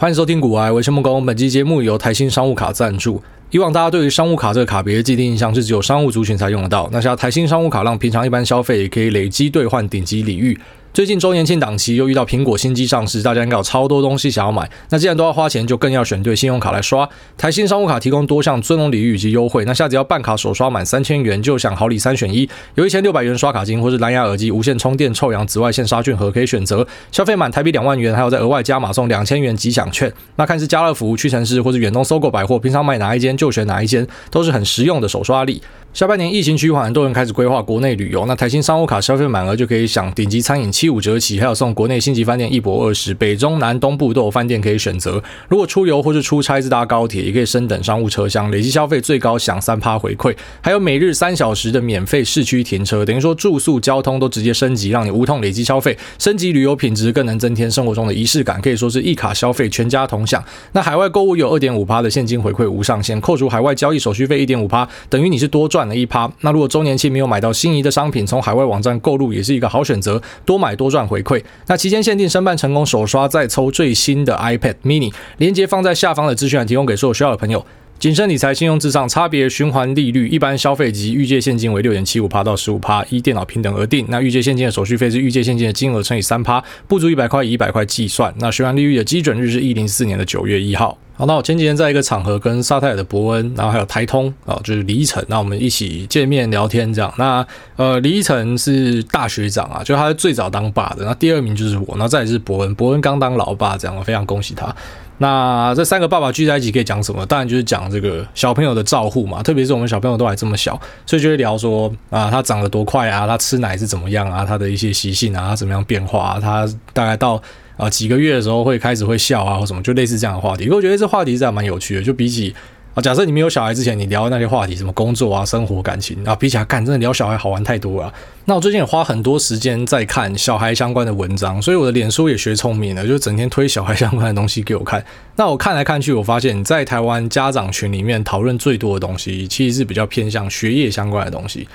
欢迎收听古玩围城，木工。本期节目由台新商务卡赞助。以往大家对于商务卡这个卡别的既定印象是只有商务族群才用得到，那像台新商务卡让平常一般消费也可以累积兑换顶级礼遇。最近周年庆档期又遇到苹果新机上市，大家应该有超多东西想要买。那既然都要花钱，就更要选对信用卡来刷。台新商务卡提供多项尊荣礼遇以及优惠。那下只要办卡首刷满三千元，就享好礼三选一，有一千六百元刷卡金，或是蓝牙耳机、无线充电、臭氧紫外线杀菌盒可以选择。消费满台币两万元，还有再额外加码送两千元吉祥券。那看是家乐福、屈臣氏或是远东搜狗百货，平常买哪一间就选哪一间，都是很实用的首刷礼。下半年疫情趋缓，很多人开始规划国内旅游。那台新商务卡消费满额就可以享顶级餐饮七五折起，还有送国内星级饭店一泊二十，北中南东部都有饭店可以选择。如果出游或是出差自搭高铁，也可以升等商务车厢，累计消费最高享三趴回馈，还有每日三小时的免费市区停车，等于说住宿、交通都直接升级，让你无痛累积消费，升级旅游品质，更能增添生活中的仪式感。可以说是一卡消费全家同享。那海外购物有二点五趴的现金回馈无上限，扣除海外交易手续费一点五趴，等于你是多赚了一趴。那如果周年庆没有买到心仪的商品，从海外网站购入也是一个好选择，多买百多赚回馈。那期间限定申办成功首刷再抽最新的 iPad mini，链接放在下方的资讯栏，提供给所有需要的朋友。谨慎理财，信用至上，差别循环利率，一般消费及预借现金为六点七五趴到十五趴，依电脑平等而定。那预借现金的手续费是预借现金的金额乘以三趴，不足一百块以一百块计算。那循环利率的基准日是一零四年的九月一号。好，那我前几天在一个场合跟沙泰尔的伯恩，然后还有台通啊，就是李依晨，那我们一起见面聊天这样。那呃，李依晨是大学长啊，就他是最早当爸的。那第二名就是我，然后再是伯恩，伯恩刚当老爸这样，我非常恭喜他。那这三个爸爸聚在一起可以讲什么？当然就是讲这个小朋友的照护嘛，特别是我们小朋友都还这么小，所以就会聊说啊，他长得多快啊，他吃奶是怎么样啊，他的一些习性啊，他怎么样变化，他大概到。啊，几个月的时候会开始会笑啊，或什么，就类似这样的话题。因为我觉得这话题是还蛮有趣的，就比起假设你没有小孩之前，你聊的那些话题，什么工作啊、生活、感情啊，比起来干，真的聊小孩好玩太多了。那我最近也花很多时间在看小孩相关的文章，所以我的脸书也学聪明了，就整天推小孩相关的东西给我看。那我看来看去，我发现，在台湾家长群里面讨论最多的东西，其实是比较偏向学业相关的东西。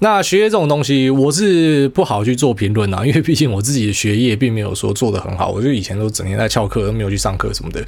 那学业这种东西，我是不好去做评论啊，因为毕竟我自己的学业并没有说做得很好，我就以前都整天在翘课，都没有去上课什么的。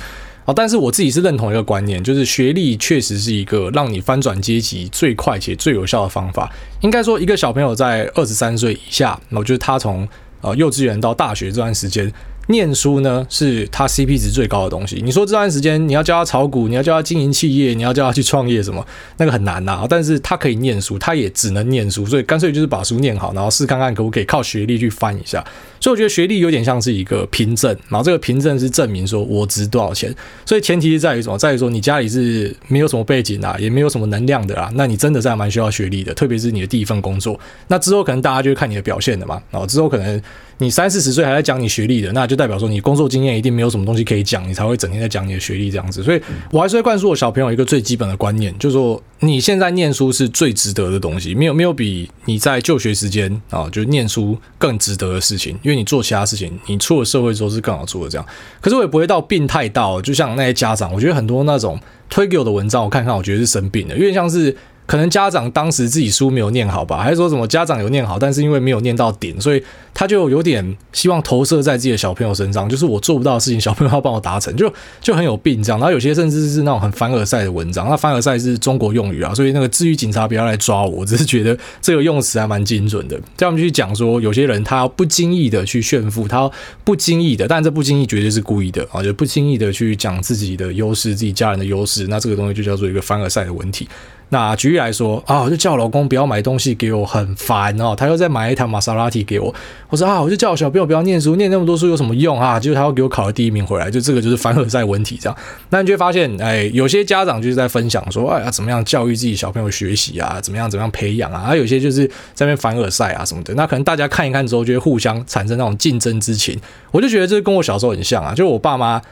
但是我自己是认同一个观念，就是学历确实是一个让你翻转阶级最快且最有效的方法。应该说，一个小朋友在二十三岁以下，我就是他从呃幼稚园到大学这段时间。念书呢，是他 CP 值最高的东西。你说这段时间你要教他炒股，你要教他经营企业，你要教他去创业什么，那个很难呐。但是他可以念书，他也只能念书，所以干脆就是把书念好，然后试看看可不可以靠学历去翻一下。所以我觉得学历有点像是一个凭证，然后这个凭证是证明说我值多少钱。所以前提是在于什么？在于说你家里是没有什么背景啊，也没有什么能量的啊，那你真的是还蛮需要学历的，特别是你的第一份工作。那之后可能大家就会看你的表现的嘛，然后之后可能。你三四十岁还在讲你学历的，那就代表说你工作经验一定没有什么东西可以讲，你才会整天在讲你的学历这样子。所以我还是会灌输我小朋友一个最基本的观念，就是说你现在念书是最值得的东西，没有没有比你在就学时间啊，就念书更值得的事情，因为你做其他事情，你出了社会之后是更好做的。这样，可是我也不会到病态到，就像那些家长，我觉得很多那种推给我的文章，我看看，我觉得是生病的，因为像是。可能家长当时自己书没有念好吧，还是说什么家长有念好，但是因为没有念到点，所以他就有点希望投射在自己的小朋友身上，就是我做不到的事情，小朋友要帮我达成，就就很有病这样。然后有些甚至是那种很凡尔赛的文章，那凡尔赛是中国用语啊，所以那个至于警察不要来抓我，我只是觉得这个用词还蛮精准的。这样我们去讲说，有些人他不经意的去炫富，他不经意的，但这不经意绝对是故意的啊，就不经意的去讲自己的优势，自己家人的优势，那这个东西就叫做一个凡尔赛的问题。那举例来说啊，我就叫老公不要买东西给我，很烦哦。他又在买一台玛莎拉蒂给我，我说啊，我就叫我小朋友不要念书，念那么多书有什么用啊？结果他要给我考了第一名回来，就这个就是凡尔赛文体这样。那你就会发现，哎，有些家长就是在分享说，哎呀，怎么样教育自己小朋友学习啊？怎么样怎么样培养啊？还有些就是在那边凡尔赛啊什么的。那可能大家看一看之后，就会互相产生那种竞争之情。我就觉得这跟我小时候很像啊，就我爸妈。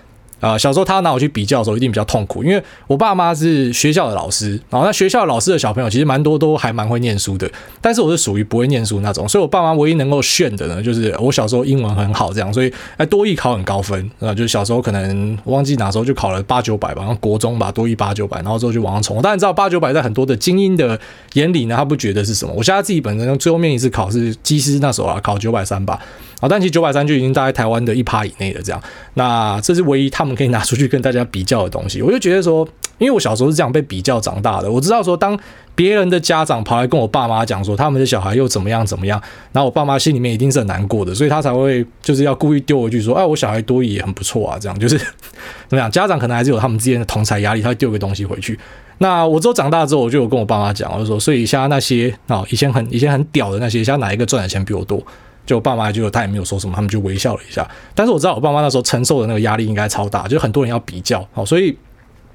啊、小时候他拿我去比较的时候，一定比较痛苦，因为我爸妈是学校的老师，然后那学校老师的小朋友其实蛮多都还蛮会念书的，但是我是属于不会念书那种，所以我爸妈唯一能够炫的呢，就是我小时候英文很好这样，所以哎多艺考很高分啊，就是小时候可能忘记哪时候就考了八九百吧，然后国中吧多艺八九百，然后之后就往上冲。我当然知道八九百在很多的精英的眼里呢，他不觉得是什么。我现在自己本身最后面一次考试，机师那时候啊考九百三吧，啊，但其实九百三就已经大概台湾的一趴以内的这样。那这是唯一他们。们可以拿出去跟大家比较的东西。我就觉得说，因为我小时候是这样被比较长大的，我知道说，当别人的家长跑来跟我爸妈讲说他们的小孩又怎么样怎么样，然后我爸妈心里面一定是很难过的，所以他才会就是要故意丢一句说，哎，我小孩多益也很不错啊，这样就是怎么样？家长可能还是有他们之间的同才压力，他会丢个东西回去。那我之后长大之后，我就有跟我爸妈讲，我就说，所以像那些啊，以前很以前很屌的那些，像哪一个赚的钱比我多？就我爸妈就他也没有说什么，他们就微笑了一下。但是我知道我爸妈那时候承受的那个压力应该超大，就很多人要比较，好，所以。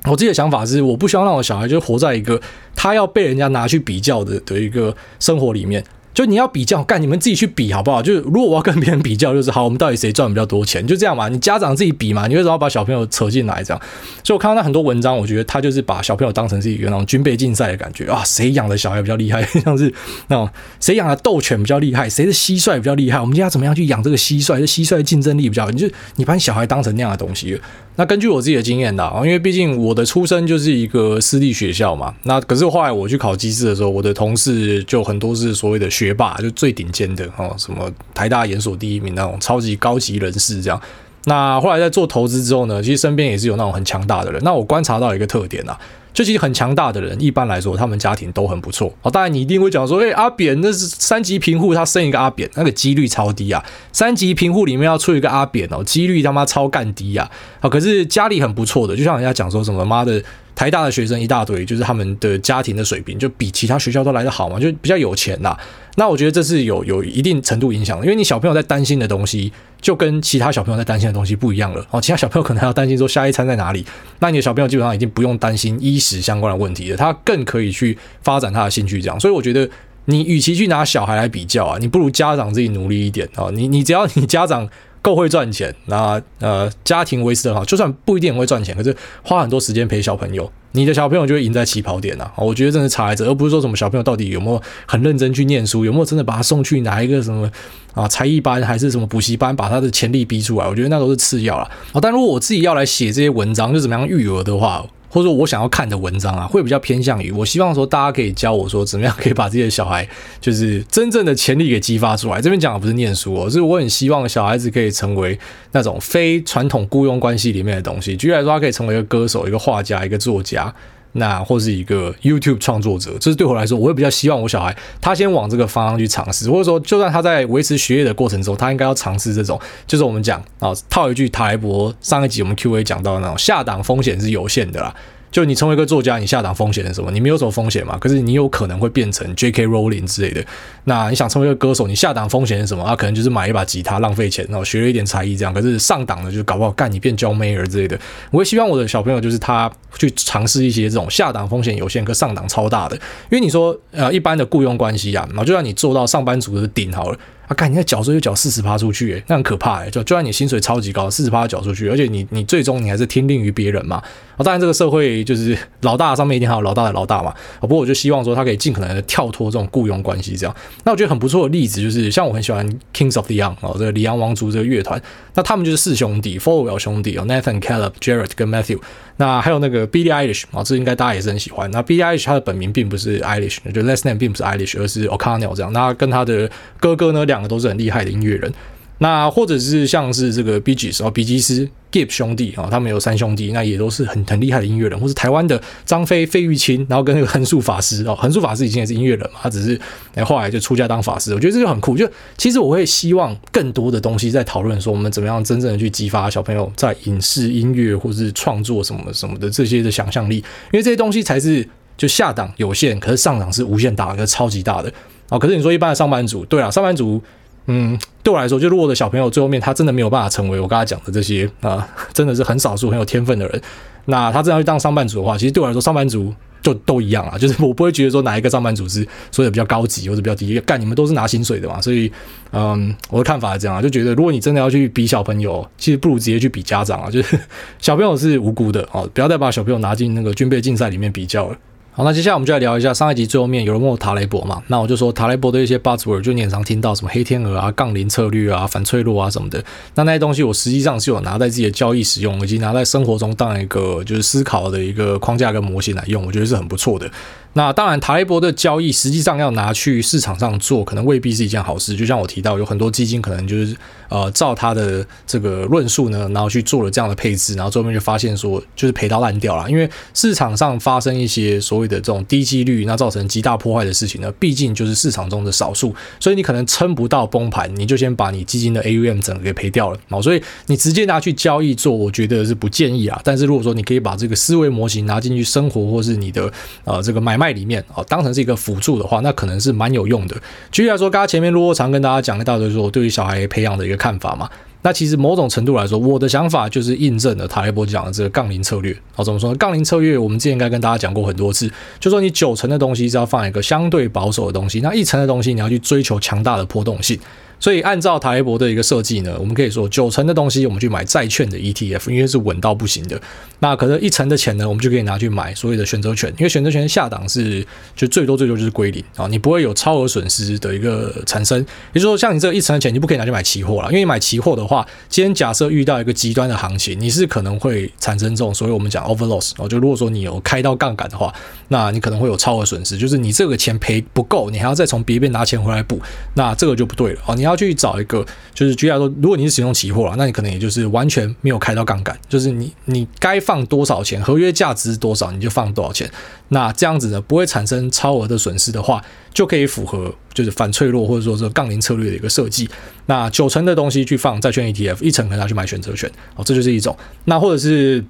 我自己的想法是，我不希望让我小孩就活在一个他要被人家拿去比较的的一个生活里面。就你要比较，干你们自己去比好不好？就是如果我要跟别人比较，就是好，我们到底谁赚比较多钱？就这样嘛。你家长自己比嘛，你为什么要把小朋友扯进来这样？所以我看到那很多文章，我觉得他就是把小朋友当成是一个那种军备竞赛的感觉啊，谁养的小孩比较厉害？像是那种谁养的斗犬比较厉害，谁的蟋蟀比较厉害？我们家怎么样去养这个蟋蟀？这蟋蟀竞争力比较，你就你把你小孩当成那样的东西。那根据我自己的经验的，因为毕竟我的出身就是一个私立学校嘛。那可是后来我去考机制的时候，我的同事就很多是所谓的学学霸，就最顶尖的哦，什么台大研所第一名那种超级高级人士这样。那后来在做投资之后呢，其实身边也是有那种很强大的人。那我观察到一个特点啊。就其实很强大的人，一般来说，他们家庭都很不错。哦，当然你一定会讲说，哎，阿扁那是三级贫户，他生一个阿扁，那个几率超低啊。三级贫户里面要出一个阿扁哦，几率他妈超干低啊。啊，可是家里很不错的，就像人家讲说什么妈的。台大的学生一大堆，就是他们的家庭的水平就比其他学校都来得好嘛，就比较有钱呐。那我觉得这是有有一定程度影响的，因为你小朋友在担心的东西，就跟其他小朋友在担心的东西不一样了。哦，其他小朋友可能还要担心说下一餐在哪里，那你的小朋友基本上已经不用担心衣食相关的问题了，他更可以去发展他的兴趣这样。所以我觉得，你与其去拿小孩来比较啊，你不如家长自己努力一点啊。你你只要你家长。够会赚钱，那呃家庭维持得好，就算不一定很会赚钱，可是花很多时间陪小朋友，你的小朋友就会赢在起跑点呐。我觉得真的差在这，而不是说什么小朋友到底有没有很认真去念书，有没有真的把他送去哪一个什么啊才艺班，还是什么补习班，把他的潜力逼出来。我觉得那都是次要啦。但如果我自己要来写这些文章，就怎么样育儿的话。或者说我想要看的文章啊，会比较偏向于我希望说大家可以教我说怎么样可以把自己的小孩就是真正的潜力给激发出来。这边讲的不是念书哦，是我很希望小孩子可以成为那种非传统雇佣关系里面的东西。举例来说，他可以成为一个歌手、一个画家、一个作家。那或是一个 YouTube 创作者，这是对我来说，我也比较希望我小孩他先往这个方向去尝试，或者说，就算他在维持学业的过程中，他应该要尝试这种，就是我们讲啊，套一句塔莱博上一集我们 Q&A 讲到的那种下档风险是有限的啦。就你成为一个作家，你下档风险是什么？你没有什么风险嘛？可是你有可能会变成 J.K. Rowling 之类的。那你想成为一个歌手，你下档风险是什么？啊，可能就是买一把吉他浪费钱，然后学了一点才艺这样。可是上档的就搞不好干你变 John Mayer 之类的。我会希望我的小朋友就是他去尝试一些这种下档风险有限，可上档超大的。因为你说呃一般的雇佣关系啊，然后就让你做到上班族的顶好了。啊，看！你在缴税就缴四十趴出去，诶，那很可怕，诶。就就算你薪水超级高，四十趴缴出去，而且你你最终你还是听令于别人嘛。啊，当然这个社会就是老大上面一定还有老大的老大嘛。啊，不过我就希望说他可以尽可能的跳脱这种雇佣关系，这样。那我觉得很不错的例子就是，像我很喜欢 Kings of Leon 啊，这个里昂王族这个乐团，那他们就是四兄弟，Folwell 兄弟哦，Nathan、Caleb、Jarrett 跟 Matthew。那还有那个 Billie Eilish 啊，这应该大家也是很喜欢。那 Billie Eilish 他的本名并不是 Eilish，就 last name 并不是 Eilish，而是 O'Connell 这样。那跟他的哥哥呢，两都是很厉害的音乐人。那或者是像是这个 Bee Gees 啊，比基斯 Gib 兄弟啊，他们有三兄弟，那也都是很很厉害的音乐人。或是台湾的张飞费玉清，然后跟那个横竖法师哦，横竖法师以前也是音乐人嘛，他只是哎后来就出家当法师。我觉得这就很酷。就其实我会希望更多的东西在讨论说，我们怎么样真正的去激发小朋友在影视、音乐或是创作什么什么的这些的想象力，因为这些东西才是就下档有限，可是上档是无限大的，是超级大的哦。可是你说一般的上班族，对啊，上班族。嗯，对我来说，就如果我的小朋友最后面他真的没有办法成为我刚才讲的这些啊、真的是很少数很有天分的人，那他真的要去当上班族的话，其实对我来说，上班族就都一样啊，就是我不会觉得说哪一个上班族是所以比较高级或者比较低，干你们都是拿薪水的嘛，所以嗯，我的看法是这样啊，就觉得如果你真的要去比小朋友，其实不如直接去比家长啊，就是 小朋友是无辜的哦，不要再把小朋友拿进那个军备竞赛里面比较了。好，那接下来我们就来聊一下上一集最后面有人问我塔雷博嘛，那我就说塔雷博的一些 buzzword，就你常听到什么黑天鹅啊、杠铃策略啊、反脆弱啊什么的，那那些东西我实际上是有拿在自己的交易使用，以及拿在生活中当一个就是思考的一个框架跟模型来用，我觉得是很不错的。那当然，塔雷博的交易实际上要拿去市场上做，可能未必是一件好事。就像我提到，有很多基金可能就是呃，照他的这个论述呢，然后去做了这样的配置，然后最后面就发现说，就是赔到烂掉了。因为市场上发生一些所谓的这种低几率，那造成极大破坏的事情呢，毕竟就是市场中的少数，所以你可能撑不到崩盘，你就先把你基金的 AUM 整个给赔掉了。哦，所以你直接拿去交易做，我觉得是不建议啊。但是如果说你可以把这个思维模型拿进去生活，或是你的呃这个买卖。里面啊，当成是一个辅助的话，那可能是蛮有用的。举例来说，刚刚前面如果常跟大家讲一大堆，说我对于小孩培养的一个看法嘛。那其实某种程度来说，我的想法就是印证了塔雷波讲的这个杠铃策略。好，怎么说呢？杠铃策略我们之前应该跟大家讲过很多次，就说你九成的东西是要放一个相对保守的东西，那一成的东西你要去追求强大的波动性。所以按照台博的一个设计呢，我们可以说九成的东西我们去买债券的 ETF，因为是稳到不行的。那可能一成的钱呢，我们就可以拿去买所谓的选择权，因为选择权下档是就最多最多就是归零啊，你不会有超额损失的一个产生。也就是说，像你这一成的钱，你不可以拿去买期货了，因为你买期货的话，今天假设遇到一个极端的行情，你是可能会产生这种所谓我们讲 over loss 哦，就如果说你有开到杠杆的话，那你可能会有超额损失，就是你这个钱赔不够，你还要再从别边拿钱回来补，那这个就不对了哦，你要要去找一个，就是举例来说，如果你是使用期货了，那你可能也就是完全没有开到杠杆，就是你你该放。多少钱，合约价值是多少，你就放多少钱。那这样子呢，不会产生超额的损失的话，就可以符合就是反脆弱或者说这个杠铃策略的一个设计。那九成的东西去放债券 ETF，一成可能要去买选择权哦，这就是一种。那或者是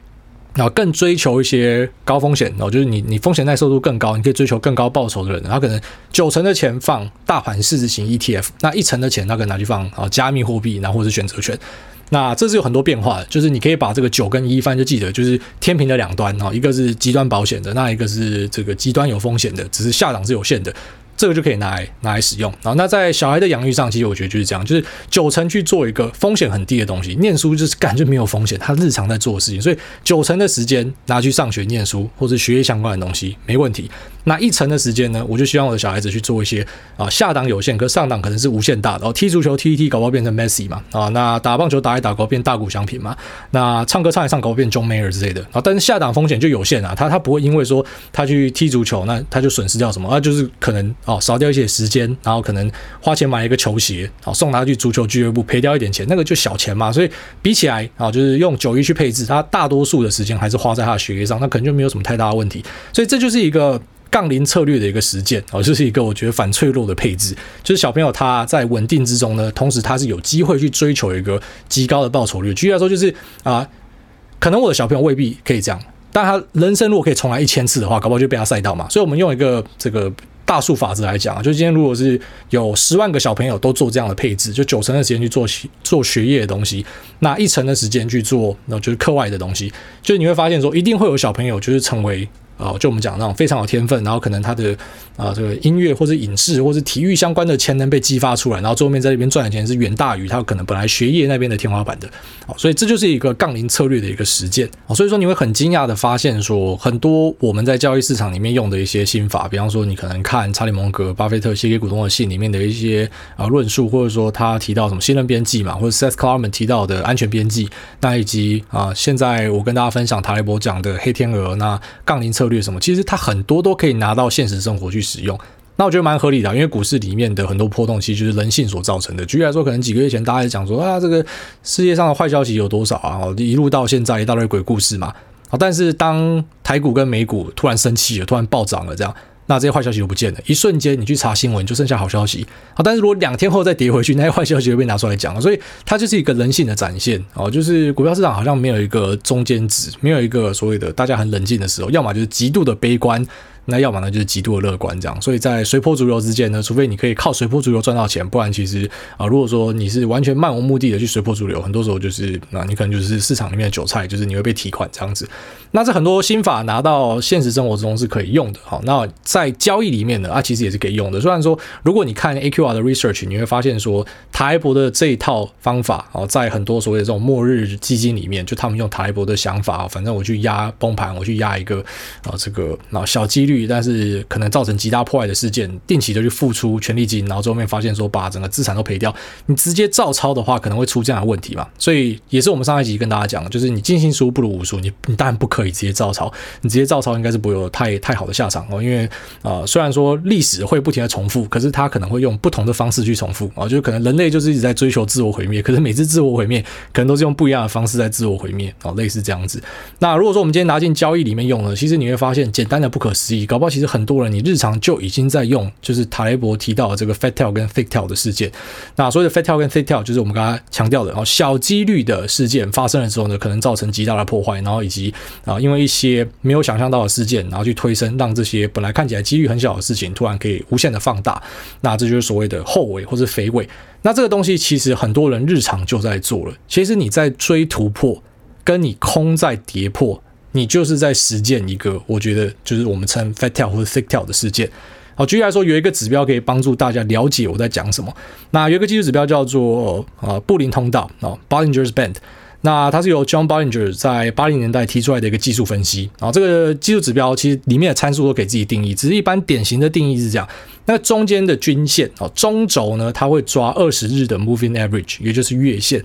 啊更追求一些高风险哦，就是你你风险耐受度更高，你可以追求更高报酬的人，他可能九成的钱放大盘市值型 ETF，那一成的钱他可能拿去放啊加密货币，然后或者是选择权。那这是有很多变化的，就是你可以把这个九跟一，反正就记得就是天平的两端哈，一个是极端保险的，那一个是这个极端有风险的，只是下档是有限的。这个就可以拿来拿来使用，然后那在小孩的养育上，其实我觉得就是这样，就是九成去做一个风险很低的东西，念书就是感觉没有风险，他日常在做的事情，所以九成的时间拿去上学念书或者学业相关的东西没问题。那一成的时间呢，我就希望我的小孩子去做一些啊下档有限，可上档可能是无限大的。然后踢足球踢一踢，搞不好变成 Messi 嘛啊，那打棒球打一打，搞变大谷翔平嘛，那唱歌唱一唱，搞不好变 John Mayer 之类的啊。但是下档风险就有限啊，他他不会因为说他去踢足球，那他就损失掉什么啊？就是可能。哦，少掉一些时间，然后可能花钱买一个球鞋，好送他去足球俱乐部，赔掉一点钱，那个就小钱嘛。所以比起来啊，就是用九一去配置，他大多数的时间还是花在他的学业上，那可能就没有什么太大的问题。所以这就是一个杠铃策略的一个实践哦，就是一个我觉得反脆弱的配置，就是小朋友他在稳定之中呢，同时他是有机会去追求一个极高的报酬率。举例来说，就是啊，可能我的小朋友未必可以这样。但他人生如果可以重来一千次的话，搞不好就被他赛道嘛。所以，我们用一个这个大数法则来讲啊，就今天如果是有十万个小朋友都做这样的配置，就九成的时间去做做学业的东西，那一成的时间去做，那就是课外的东西，就是你会发现说，一定会有小朋友就是成为。哦，就我们讲那种非常有天分，然后可能他的啊这个音乐或者影视或者体育相关的潜能被激发出来，然后最后面在那边赚的钱是远大于他可能本来学业那边的天花板的。哦，所以这就是一个杠铃策略的一个实践。哦，所以说你会很惊讶的发现说，很多我们在交易市场里面用的一些心法，比方说你可能看查理蒙格、巴菲特写给股东的信里面的一些啊论述，或者说他提到什么信任边际嘛，或者 Seth Klarman 提到的安全边际，那以及啊现在我跟大家分享塔雷伯讲的黑天鹅，那杠铃策。策略什么，其实它很多都可以拿到现实生活去使用，那我觉得蛮合理的，因为股市里面的很多波动其实就是人性所造成的。举例来说，可能几个月前大家讲说啊，这个世界上的坏消息有多少啊，一路到现在一大堆鬼故事嘛。但是当台股跟美股突然生气了，突然暴涨了，这样。那这些坏消息就不见了，一瞬间你去查新闻就剩下好消息。好，但是如果两天后再跌回去，那些坏消息就被拿出来讲了。所以它就是一个人性的展现哦，就是股票市场好像没有一个中间值，没有一个所谓的大家很冷静的时候，要么就是极度的悲观。那要么呢，就是极度的乐观这样，所以在随波逐流之间呢，除非你可以靠随波逐流赚到钱，不然其实啊，如果说你是完全漫无目的的去随波逐流，很多时候就是那你可能就是市场里面的韭菜，就是你会被提款这样子。那这很多心法拿到现实生活中是可以用的，好，那在交易里面呢，啊，其实也是可以用的。虽然说，如果你看 AQR 的 research，你会发现说，塔雷伯的这一套方法哦，在很多所谓的这种末日基金里面，就他们用塔雷伯的想法，反正我去压崩盘，我去压一个啊这个啊小几率。率，但是可能造成极大破坏的事件，定期的去付出权利金，然后最后面发现说把整个资产都赔掉，你直接照抄的话，可能会出这样的问题嘛。所以也是我们上一集跟大家讲，就是你尽信书不如无书，你你当然不可以直接照抄，你直接照抄应该是不会有太太好的下场哦。因为呃，虽然说历史会不停的重复，可是它可能会用不同的方式去重复啊，就是可能人类就是一直在追求自我毁灭，可是每次自我毁灭可能都是用不一样的方式在自我毁灭啊，类似这样子。那如果说我们今天拿进交易里面用了，其实你会发现简单的不可思议，搞不好其实很多人你日常就已经在用，就是塔雷伯提到的这个 fat tail 跟 thick tail 的事件。那所谓的 fat tail 跟 thick tail 就是我们刚刚强调的哦，小几率的事件发生了之后呢，可能造成极大的破坏，然后以及啊，因为一些没有想象到的事件，然后去推升，让这些本来看起来几率很小的事情，突然可以无限的放大。那这就是所谓的后尾或是肥尾。那这个东西其实很多人日常就在做了。其实你在追突破，跟你空在跌破，你就是在实践一个，我觉得就是我们称 fat tail 或者 thick tail 的事件。好，举例来说，有一个指标可以帮助大家了解我在讲什么。那有一个技术指标叫做呃布林通道啊，Bollinger's Band。那它是由 John Bollinger 在八零年代提出来的一个技术分析。然后这个技术指标其实里面的参数都可以自己定义，只是一般典型的定义是这样。那中间的均线哦，中轴呢，它会抓二十日的 Moving Average，也就是月线。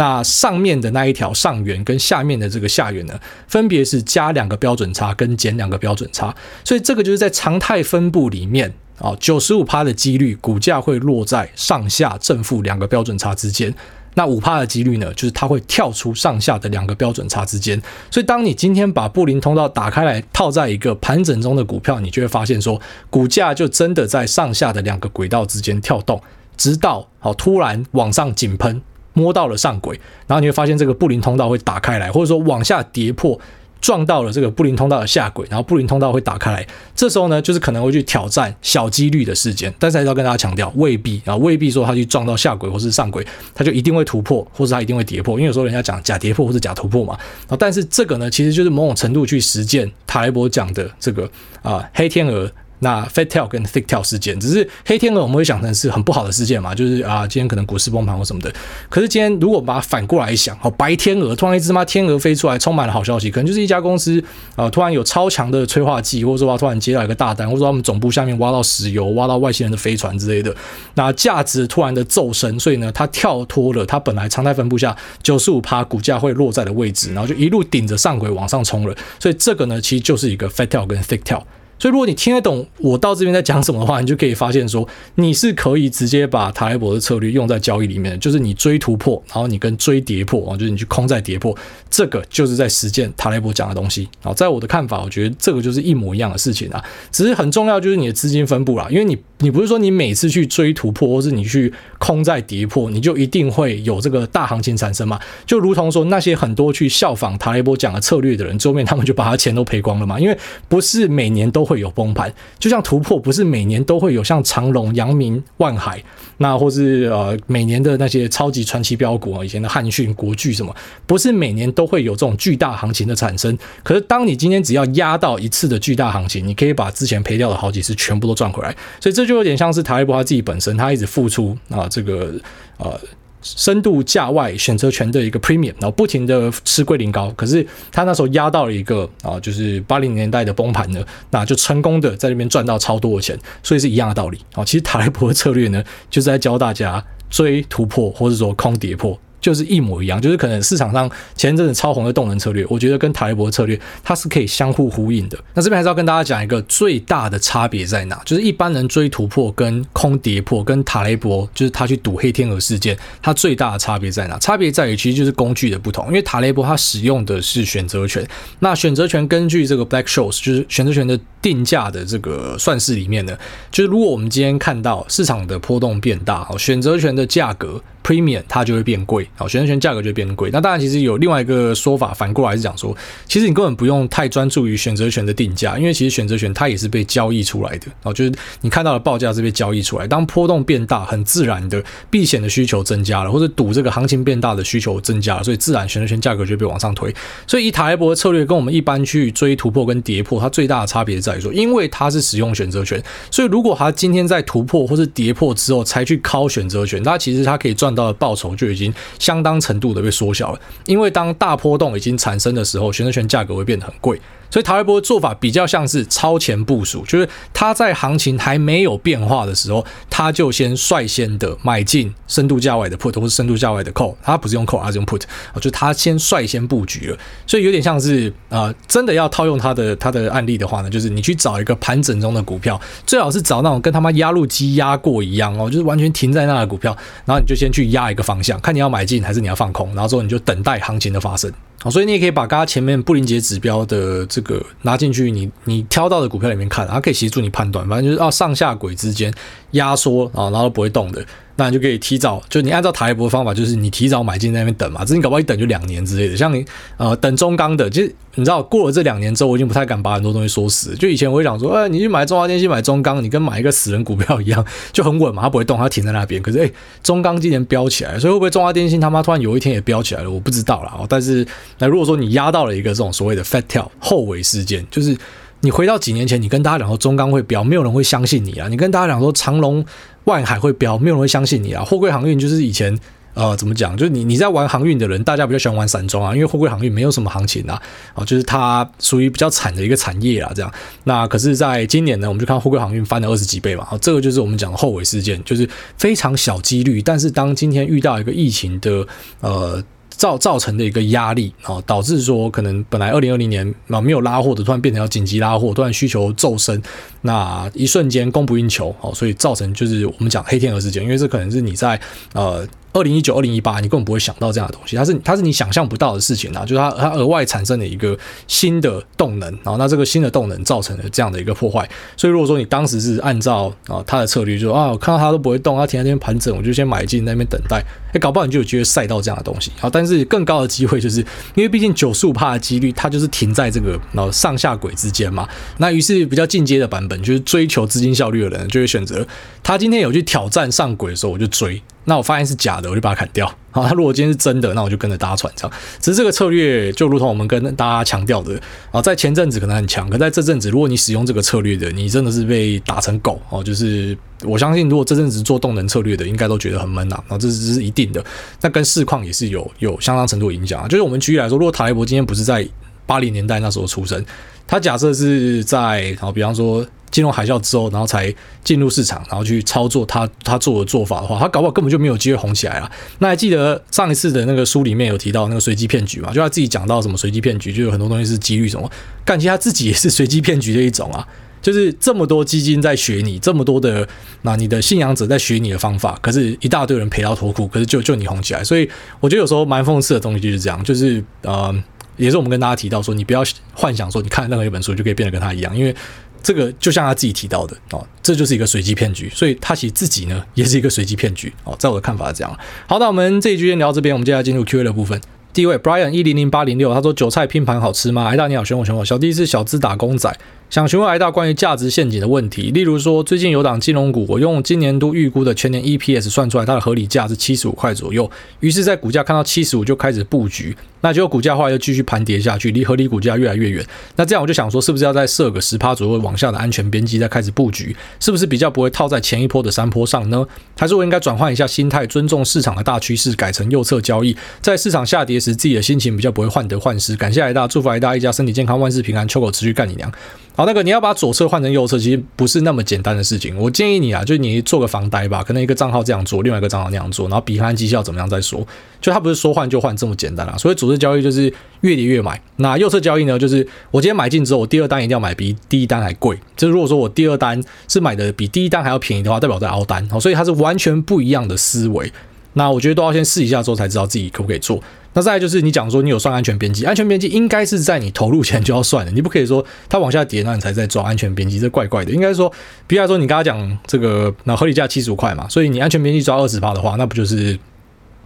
那上面的那一条上缘跟下面的这个下缘呢，分别是加两个标准差跟减两个标准差，所以这个就是在常态分布里面啊，九十五趴的几率股价会落在上下正负两个标准差之间。那五趴的几率呢，就是它会跳出上下的两个标准差之间。所以当你今天把布林通道打开来套在一个盘整中的股票，你就会发现说，股价就真的在上下的两个轨道之间跳动，直到好突然往上井喷。摸到了上轨，然后你会发现这个布林通道会打开来，或者说往下跌破，撞到了这个布林通道的下轨，然后布林通道会打开来。这时候呢，就是可能会去挑战小几率的事件，但是还是要跟大家强调，未必啊，未必说它去撞到下轨或是上轨，它就一定会突破，或是它一定会跌破。因为有时候人家讲假跌破或是假突破嘛。啊，但是这个呢，其实就是某种程度去实践塔雷伯讲的这个啊黑天鹅。那 fat tail 跟 thick tail 事件，只是黑天鹅我们会想成是很不好的事件嘛，就是啊，今天可能股市崩盘或什么的。可是今天如果把它反过来想，哦，白天鹅突然一只妈天鹅飞出来，充满了好消息，可能就是一家公司啊，突然有超强的催化剂，或者说突然接到一个大单，或者说他们总部下面挖到石油，挖到外星人的飞船之类的，那价值突然的骤升，所以呢，它跳脱了它本来常态分布下九十五趴股价会落在的位置，然后就一路顶着上轨往上冲了。所以这个呢，其实就是一个 fat tail 跟 thick tail。所以，如果你听得懂我到这边在讲什么的话，你就可以发现说，你是可以直接把塔雷伯的策略用在交易里面的，就是你追突破，然后你跟追跌破啊，就是你去空在跌破，这个就是在实践塔雷伯讲的东西啊。在我的看法，我觉得这个就是一模一样的事情啊，只是很重要就是你的资金分布啦，因为你你不是说你每次去追突破，或是你去空在跌破，你就一定会有这个大行情产生嘛？就如同说那些很多去效仿塔雷伯讲的策略的人，最后面他们就把他钱都赔光了嘛？因为不是每年都。会有崩盘，就像突破，不是每年都会有像长隆、阳明、万海，那或是呃每年的那些超级传奇标股啊，以前的汉讯、国巨什么，不是每年都会有这种巨大行情的产生。可是当你今天只要压到一次的巨大行情，你可以把之前赔掉的好几次全部都赚回来。所以这就有点像是塔雷伯他自己本身，他一直付出啊这个呃。深度价外选择权的一个 premium，然后不停的吃归零高，可是他那时候压到了一个啊，就是八零年代的崩盘呢，那就成功的在那边赚到超多的钱，所以是一样的道理啊。其实塔雷伯的策略呢，就是在教大家追突破，或者说空跌破。就是一模一样，就是可能市场上前阵子超红的动能策略，我觉得跟塔雷伯策略它是可以相互呼应的。那这边还是要跟大家讲一个最大的差别在哪，就是一般人追突破跟空跌破，跟塔雷伯就是他去赌黑天鹅事件，它最大的差别在哪？差别在于其实就是工具的不同，因为塔雷伯它使用的是选择权，那选择权根据这个 Black-Scholes 就是选择权的定价的这个算式里面呢，就是如果我们今天看到市场的波动变大，哦，选择权的价格。Premium 它就会变贵，好，选择权价格就会变贵。那当然，其实有另外一个说法，反过来是讲说，其实你根本不用太专注于选择权的定价，因为其实选择权它也是被交易出来的，哦，就是你看到的报价是被交易出来。当波动变大，很自然的避险的需求增加了，或者赌这个行情变大的需求增加了，所以自然选择权价格就被往上推。所以以塔雷伯的策略跟我们一般去追突破跟跌破，它最大的差别在于说，因为它是使用选择权，所以如果它今天在突破或是跌破之后才去靠选择权，那其实它可以赚。到的报酬就已经相当程度的被缩小了，因为当大波动已经产生的时候，选择权价格会变得很贵。所以塔雷伯的做法比较像是超前部署，就是他在行情还没有变化的时候，他就先率先的买进深度价位的 put 或是深度价位的 call，他不是用 call，而是用 put，就他先率先布局了，所以有点像是呃，真的要套用他的他的案例的话呢，就是你去找一个盘整中的股票，最好是找那种跟他妈压路机压过一样哦，就是完全停在那的股票，然后你就先去压一个方向，看你要买进还是你要放空，然后之后你就等待行情的发生。好，所以你也可以把刚刚前面布林杰指标的这个拿进去你，你你挑到的股票里面看，它可以协助你判断，反正就是啊上下轨之间压缩啊，然后不会动的。那你就可以提早，就你按照塔雷伯的方法，就是你提早买进在那边等嘛。只是你搞不好一等就两年之类的。像你呃等中钢的，其实你知道过了这两年之后，我已经不太敢把很多东西说死。就以前我会讲说，哎，你去买中华电信、买中钢，你跟买一个死人股票一样，就很稳嘛，它不会动，它停在那边。可是哎，中钢今年飙起来，所以会不会中华电信他妈突然有一天也飙起来了？我不知道啦。但是那如果说你压到了一个这种所谓的 fat tail 后尾事件，就是。你回到几年前，你跟大家讲说中钢会飙，没有人会相信你啊！你跟大家讲说长荣、万海会飙，没有人会相信你啊！货柜航运就是以前呃怎么讲，就是你你在玩航运的人，大家比较喜欢玩散装啊，因为货柜航运没有什么行情啊，哦，就是它属于比较惨的一个产业啊，这样。那可是在今年呢，我们就看货柜航运翻了二十几倍嘛，哦，这个就是我们讲的后尾事件，就是非常小几率，但是当今天遇到一个疫情的呃。造造成的一个压力啊，导致说可能本来二零二零年啊没有拉货的，突然变成要紧急拉货，突然需求骤升，那一瞬间供不应求，哦，所以造成就是我们讲黑天鹅事件，因为这可能是你在呃。二零一九、二零一八，你根本不会想到这样的东西，它是它是你想象不到的事情啊，就是它它额外产生了一个新的动能，然后那这个新的动能造成了这样的一个破坏。所以如果说你当时是按照啊它的策略，就说啊我看到它都不会动，它停在那边盘整，我就先买进那边等待，哎，搞不好你就有机会赛到这样的东西啊。但是更高的机会就是因为毕竟九十五趴的几率，它就是停在这个然后上下轨之间嘛。那于是比较进阶的版本，就是追求资金效率的人就会选择，他今天有去挑战上轨的时候，我就追。那我发现是假的，我就把它砍掉。好，他如果今天是真的，那我就跟着搭船这样。只是这个策略就如同我们跟大家强调的啊，在前阵子可能很强，可在这阵子，如果你使用这个策略的，你真的是被打成狗哦。就是我相信，如果这阵子做动能策略的，应该都觉得很闷呐。啊，这是这是一定的。那跟市况也是有有相当程度影响啊。就是我们举例来说，如果塔雷伯今天不是在八零年代那时候出生，他假设是在然后，比方说。金融海啸之后，然后才进入市场，然后去操作他他做的做法的话，他搞不好根本就没有机会红起来啊。那还记得上一次的那个书里面有提到那个随机骗局嘛？就他自己讲到什么随机骗局，就有很多东西是几率什么，感觉他自己也是随机骗局的一种啊。就是这么多基金在学你，这么多的那你的信仰者在学你的方法，可是一大堆人赔到脱裤，可是就就你红起来。所以我觉得有时候蛮讽刺的东西就是这样，就是呃，也是我们跟大家提到说，你不要幻想说你看任何一本书就可以变得跟他一样，因为。这个就像他自己提到的哦，这就是一个随机骗局，所以他其实自己呢也是一个随机骗局哦，在我的看法是这样。好，那我们这一局先聊到这边，我们接下来进入 Q&A 的部分。第一位 Brian 一零零八零六，他说韭菜拼盘好吃吗？哎大你好，选我选我，小弟是小资打工仔。想询问癌大关于价值陷阱的问题，例如说最近有档金融股，我用今年度预估的全年 EPS 算出来，它的合理价是七十五块左右，于是，在股价看到七十五就开始布局，那结果股价后来又继续盘跌下去，离合理股价越来越远，那这样我就想说，是不是要再设个十趴左右往下的安全边际再开始布局，是不是比较不会套在前一波的山坡上呢？还是我应该转换一下心态，尊重市场的大趋势，改成右侧交易，在市场下跌时，自己的心情比较不会患得患失。感谢癌大，祝福癌大一家身体健康，万事平安，秋狗持续干你娘。好，那个你要把左侧换成右侧，其实不是那么简单的事情。我建议你啊，就是你做个防呆吧，可能一个账号这样做，另外一个账号那样做，然后比看绩效怎么样再说。就它不是说换就换这么简单啦。所以左侧交易就是越跌越买，那右侧交易呢，就是我今天买进之后，我第二单一定要买比第一单还贵。就是如果说我第二单是买的比第一单还要便宜的话，代表在凹单。好，所以它是完全不一样的思维。那我觉得都要先试一下之后才知道自己可不可以做。那再来就是你讲说你有算安全边际，安全边际应该是在你投入前就要算的，你不可以说它往下跌，那你才在抓安全边际，这怪怪的。应该说，比方说你刚刚讲这个，那合理价七十五块嘛，所以你安全边际抓二十趴的话，那不就是？